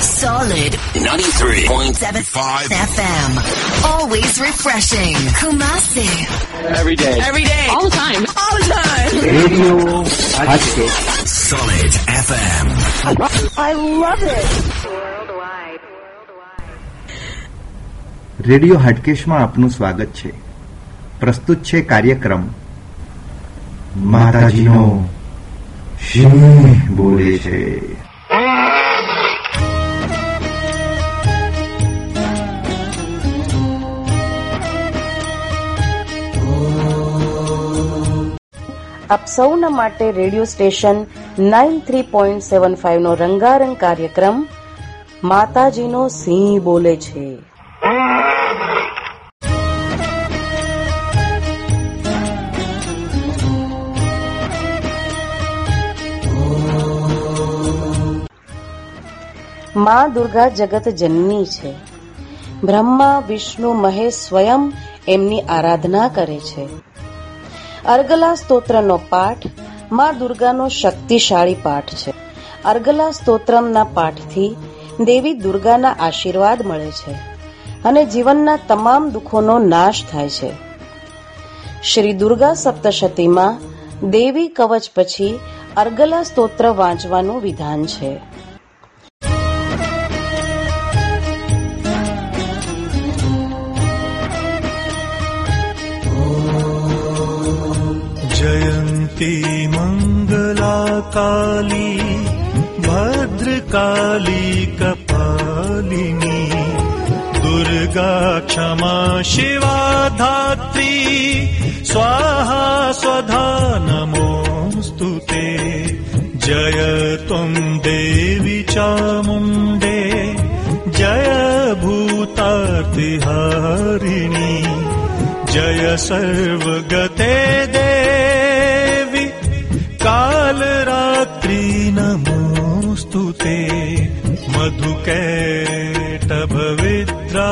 Solid 93.75 FM. Always refreshing. Kumasi. Every day. Every day. all the time. All the time. Radio Hatkesh Solid FM. I love it. Radio હાટકેશમાં આપનું સ્વાગત છે પ્રસ્તુત છે કાર્યક્રમ માતાજીનો સિંહ બોલે છે? આપ સૌના માટે radio station nine three point seven five નો રંગારંગ કાર્યક્રમ માતાજીનો સિંહ બોલે છે. માં દુર્ગા જગત જનની છે. બ્રહ્મા, વિષ્ણુ, મહેશ સ્વયં એમની આરાધના કરે છે. અર્ગલા સ્તોત્રનો પાઠમાં દુર્ગાનો શક્તિશાળી પાઠ છે. અર્ગલા સ્તોત્રમના પાઠથી દેવી દુર્ગાના આશીર્વાદ મળે છે અને જીવનના તમામ દુઃખોનો નાશ થાય છે. શ્રી દુર્ગા સપ્તશતીમાં દેવી કવચ પછી અર્ગલા સ્તોત્ર વાંચવાનું વિધાન છે. जयन्ती मङ्गला काली भद्रकाली कपालिनी दुर्गा क्षमा शिवा धात्री स्वाहा स्वधा नमोऽस्तु ते। जय त्वम् देवि चामुण्डे जय भूतातिहारिणी जय सर्वगते देवि मधुकैटभविद्रा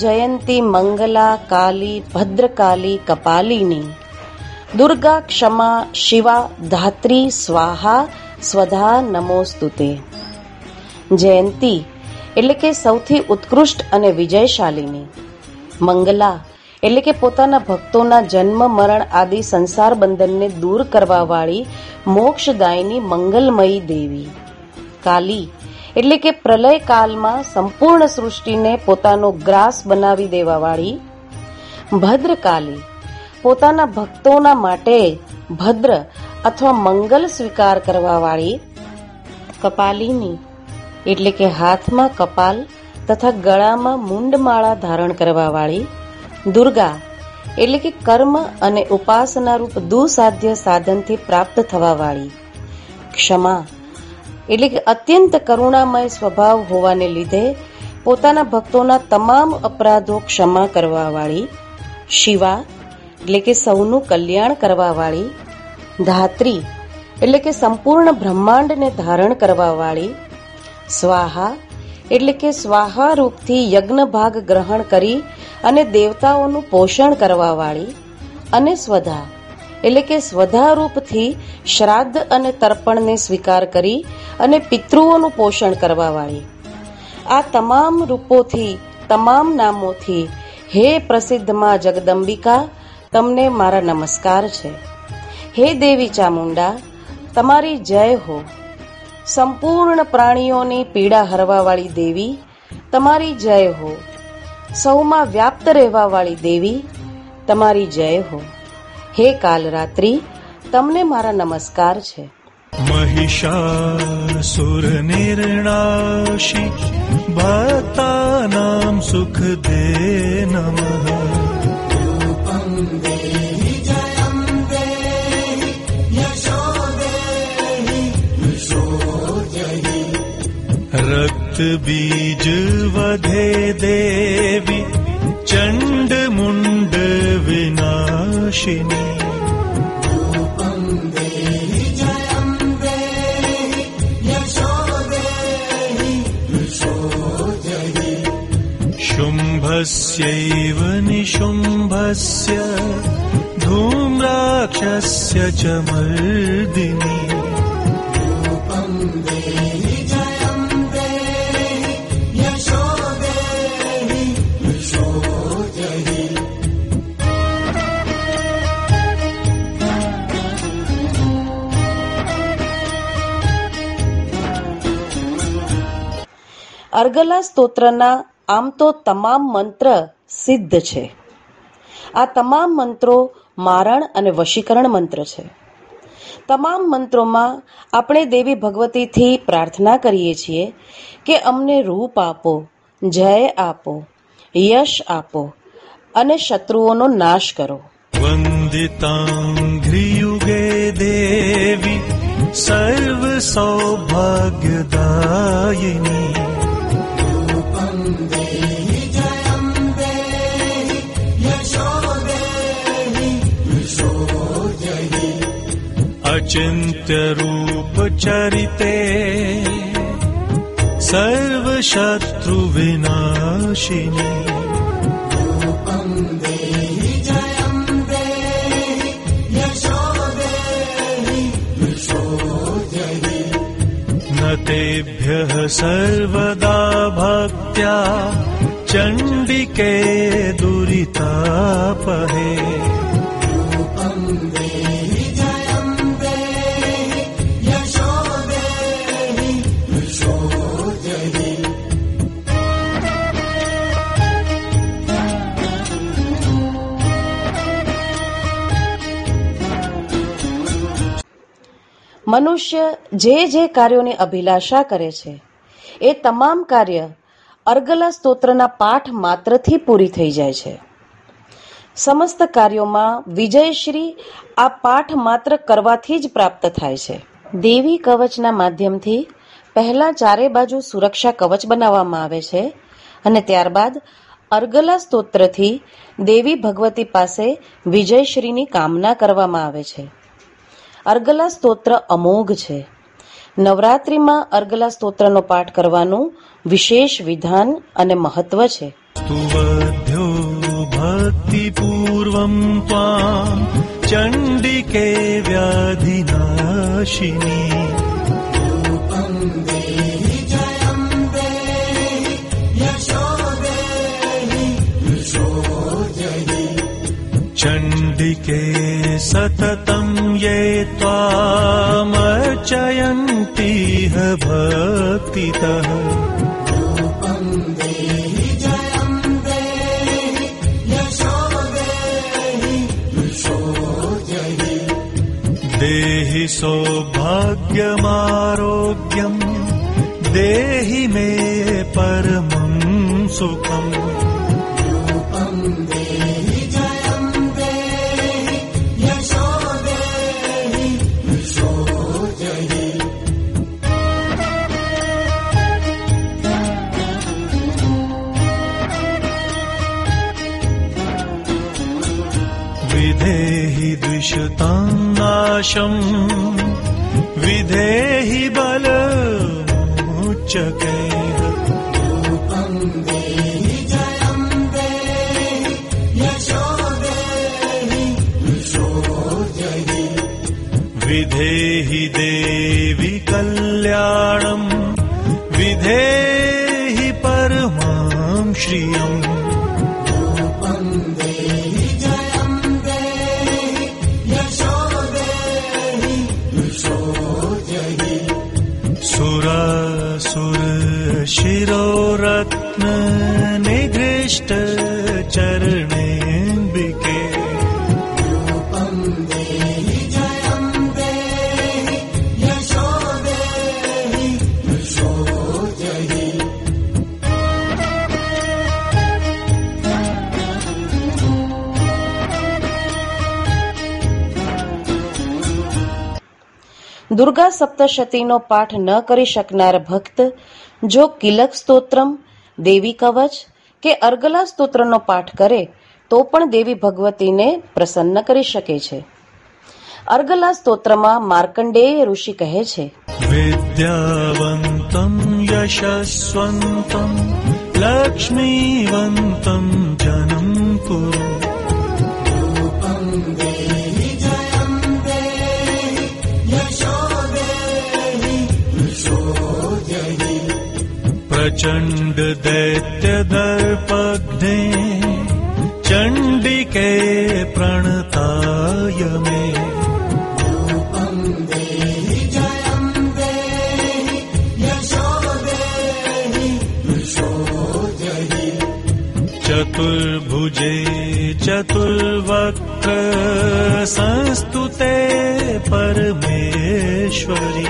જયંતી મંગલા કાલી ભદ્રકાલી કપાલિની દુર્ગા ક્ષમા શિવા ધાત્રી સ્વાહા સ્વધા નમોસ્તુતે જયંતી એટલે કે સૌથી ઉત્કૃષ્ટ અને વિજયશાલીની। મંગલા એટલે કે પોતાના ભક્તોના જન્મ, મરણ આદિ સંસાર બંધનને દૂર કરવા વાળી મોક્ષદાયની મંગલમયી દેવી। કાલી એટલે કે પ્રલય કાલમાં સંપૂર્ણ સૃષ્ટિને પોતાનો ગ્રાસ બનાવી દેવા વાળી ભદ્રકાલી પોતાના ભક્તોના માટે ભદ્ર અથવા મંગલ સ્વીકાર કરવા વાળી કપાલીની, એટલે કે હાથમાં કપાલ તથા ગળામાં મુંડમાળા ધારણ કરવા વાળી દુર્ગા, એટલે કે કર્મ અને ઉપાસના રૂપ દુસાધ્ય સાધનથી પ્રાપ્ત થવા વાળી ક્ષમા એટલે કે અત્યંત કરુણામય સ્વભાવ હોવાને લીધે પોતાના ભક્તોના તમામ અપરાધો ક્ષમા કરવાવાળી, શિવા, એટલે કે સૌનું કલ્યાણ કરવાવાળી, ધાત્રી, એટલે કે સંપૂર્ણ બ્રહ્માંડને ધારણ કરવાવાળી, સ્વાહા, એટલે કે સ્વાહા રૂપથી યજ્ઞ ભાગ ગ્રહણ કરી અને દેવતાઓનું પોષણ કરવાવાળી અને સ્વધા. એટલે કે સ્વધારૂપથી શ્રાદ્ધ અને તર્પણને સ્વીકાર કરી અને પિતૃઓનું પોષણ કરવા વાળી. આ તમામ રૂપોથી, તમામ નામોથી, હે પ્રસિદ્ધમાં જગદંબિકા, તમને મારા નમસ્કાર છે. હે દેવી ચામુંડા, તમારી જય હો. સંપૂર્ણ પ્રાણીઓની પીડા હરવાવાળી દેવી, તમારી જય હો. સૌમાં વ્યાપ્ત રહેવાવાળી દેવી, તમારી જય હો. હે કાલરાત્રિ તમને મારા નમસ્કાર છે महिषासुरनिर्णाशि भक्तानां सुखदे नमः रक्त बीज वधे देवी चण्ड मुण्ड शुम्भस्यैव निशुम्भस्य धूम्राक्षस्य च मर्दिनी અર્ગલા સ્તોત્રના આમ તો તમામ મંત્ર સિદ્ધ છે. આ તમામ મંત્રો મારણ અને વશીકરણ મંત્ર છે. તમામ મંત્રોમાં આપણે દેવી ભગવતીથી પ્રાર્થના કરીએ છીએ કે અમને રૂપ આપો, જય આપો, યશ આપો અને શત્રુઓનો નાશ કરો. વંદિતાંઘ્રિયુગે દેવી સર્વ સૌભાગ્યદાયિની अचिन्त्यरूपचरिते सर्वशत्रुविनाशिनी। न तेभ्यः सर्वदा भक्त्या चण्डिके दुरितापहे મનુષ્ય જે જે કાર્યોની અભિલાષા કરે છે, એ તમામ કાર્ય અર્ગલા સ્તોત્રના પાઠ માત્રથી પૂરી થઈ જાય છે. સમસ્ત કાર્યોમાં વિજયશ્રી આ પાઠ માત્ર કરવાથી જ પ્રાપ્ત થાય છે. દેવી કવચના માધ્યમથી પહેલા ચારે બાજુ સુરક્ષા કવચ બનાવવામાં આવે છે અને ત્યારબાદ અર્ગલા સ્તોત્રથી દેવી ભગવતી પાસે વિજયશ્રીની કામના કરવામાં આવે છે. અર્ગલા સ્તોત્ર અમોઘ છે. નવરાત્રિમાં અર્ગલા સ્તોત્રનો પાઠ કરવાનું વિશેષ વિધાન અને મહત્વ છે. ભક્તિપૂર્વં ત્વાં ચંડિકે વ્યાધિનાશિની चण्डिके सततं ये त्वामर्चयन्तीह भक्तितः। देहि सौभाग्यमारोग्यम् देहि मे परमं सुखम् विधेहि बलमुच्चकैः विधेहि देवि कल्याणम् દુર્ગા સપ્તશતીનો પાઠ ન કરી શકનાર ભક્ત, જો કિલક સ્તોત્રમ, દેવી કવચ કે અર્ગલા સ્તોત્રનો પાઠ કરે, તો પણ દેવી ભગવતીને પ્રસન્ન કરી શકે છે. અર્ગલા સ્તોત્રમાં માર્કંડેય ઋષિ કહે છે, વિદ્યાવંતમ યશસ્વંતમ, લક્ષ્મીવંતમ જનમ કુરુ. प्रचण्ड दैत्यदर्पघ्ने चण्डिके प्रणताय मे। चतुर्भुजे चतुर्वक्त्र संस्तुते परमेश्वरी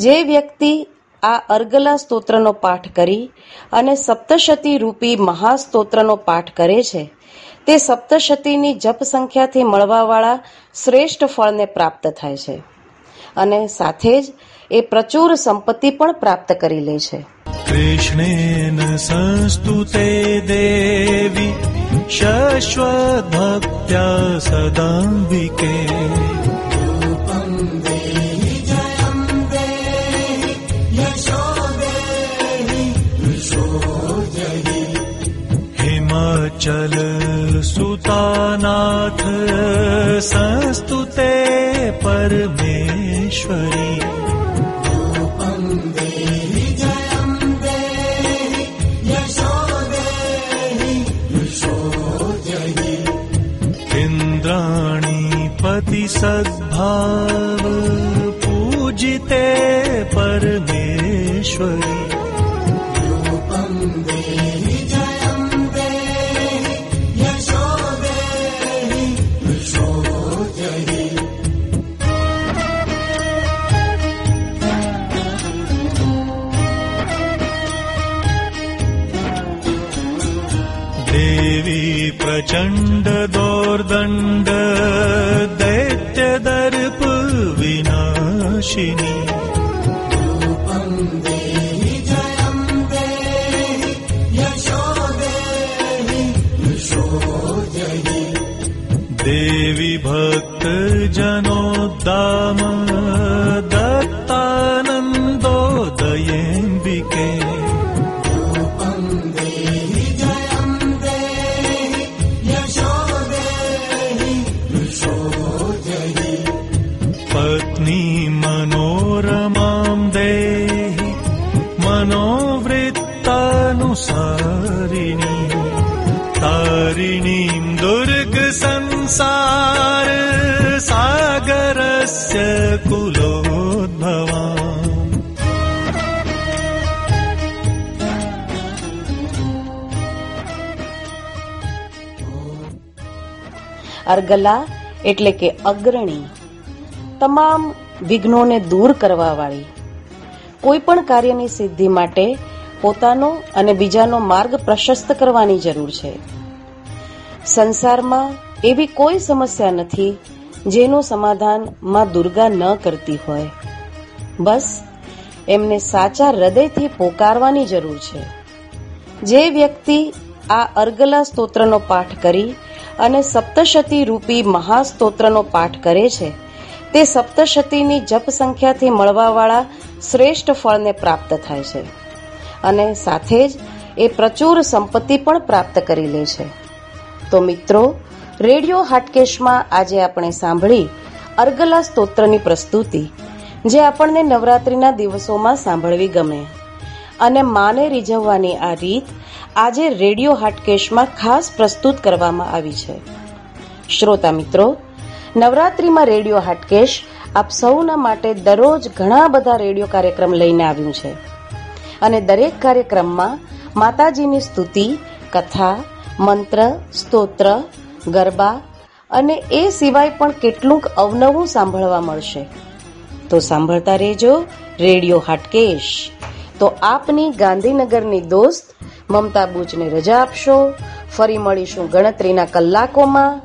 જે વ્યક્તિ આ અર્ગલા સ્તોત્રનો પાઠ કરી અને સપ્તશતી રૂપી મહાસ્તોત્રનો પાઠ કરે છે, તે સપ્તશતીની જપ સંખ્યાથી મળવાવાળા શ્રેષ્ઠ ફળને પ્રાપ્ત થાય છે અને સાથે જ એ પ્રચુર સંપત્તિ પણ પ્રાપ્ત કરી લે છે. કૃષ્ણેન સંસ્તુતે દેવી શાશ્વત ભક્ત્યા સદાંબિકે. हिमाचल सुतानाथ संस्तुते परमेश्वरी। इन्द्राणी पतिसद्भाव पूजिते परमेश्वरी प्रचण्ड दोर्दण्ड दैत्यदर्प विनाशिनी। देवी भक्तजनोद्दाम सागरस्य कुलोद्भवाम् અર્ગલા એટલે કે અગ્રણી તમામ વિઘ્નોને દૂર કરવા વાળી કોઈ પણ કાર્યની સિદ્ધિ માટે પોતાનો અને બીજાનો માર્ગ પ્રશસ્ત કરવાની જરૂર છે સંસારમાં એવી કોઈ સમસ્યા નથી જેનું સમાધાનમાં દુર્ગા ન કરતી હોય. બસ, એમને સાચા હૃદયથી પોકારવાની જરૂર છે. જે વ્યક્તિ આ અર્ગલા સ્તોત્રનો પાઠ કરી અને સપ્તશતી રૂપી મહાસ્તોત્રનો પાઠ કરે છે, તે સપ્તશતીની જપ સંખ્યાથી મળવાવાળા શ્રેષ્ઠ ફળને પ્રાપ્ત થાય છે અને સાથે જ એ પ્રચુર સંપત્તિ પણ પ્રાપ્ત કરી લે છે. તો મિત્રો રેડિયો હાટકેશમાં આજે આપણે સાંભળી અર્ગલા સ્તોત્રની પ્રસ્તુતિ, જે આપણને નવરાત્રિના દિવસોમાં સાંભળવી ગમે. અને માને રીઝવવાની આ રીત આજે રેડિયો હાટકેશમાં ખાસ પ્રસ્તુત કરવામાં આવી છે. શ્રોતા મિત્રો, નવરાત્રિમાં રેડિયો હાટકેશ આપ સૌના માટે દરરોજ ઘણા બધા રેડિયો કાર્યક્રમ લઈને આવ્યું છે. અને દરેક કાર્યક્રમમાં માતાજીની સ્તુતિ, કથા, મંત્ર, સ્તોત્ર ગરબા અને એ સિવાય પણ કેટલુંક અવનવું સાંભળવા મળશે. તો સાંભળતા રહેજો રેડિયો હાટકેશ. તો આપની ગાંધીનગરની દોસ્ત મમતા બુચને રજા આપશો. ફરી મળીશું ગણતરીના કલાકોમાં.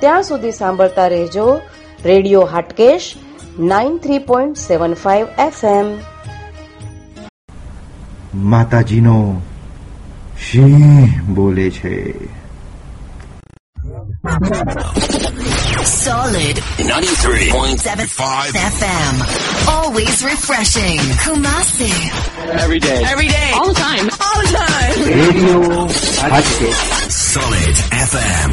ત્યાં સુધી સાંભળતા રહેજો radio Hatkesh nine three point seven five FM. માતાજીનો સિંહ બોલે છે. Solid 93.75 FM. Always refreshing. Kumasi. every day. Every day. All the time. All the time. Radio Hatkesh Solid FM.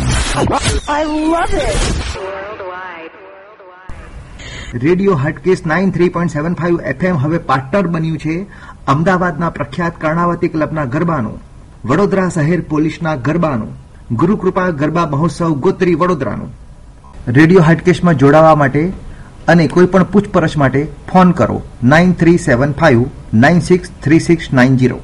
Radio Hatkesh nine three point seven five FM હવે partner બન્યું છે અમદાવાદના પ્રખ્યાત કર્ણાવતી ક્લબના ગરબાનું વડોદરા શહેર પોલીસના ગરબાનું ગુરુકૃપા ગરબા મહોત્સવ ગોત્રી વડોદરાનું. રેડિયો હાટકેશમાં જોડાવા માટે અને કોઈ પણ પૂછપરછ માટે ફોન કરો, nine three seven five, nine six three six nine zero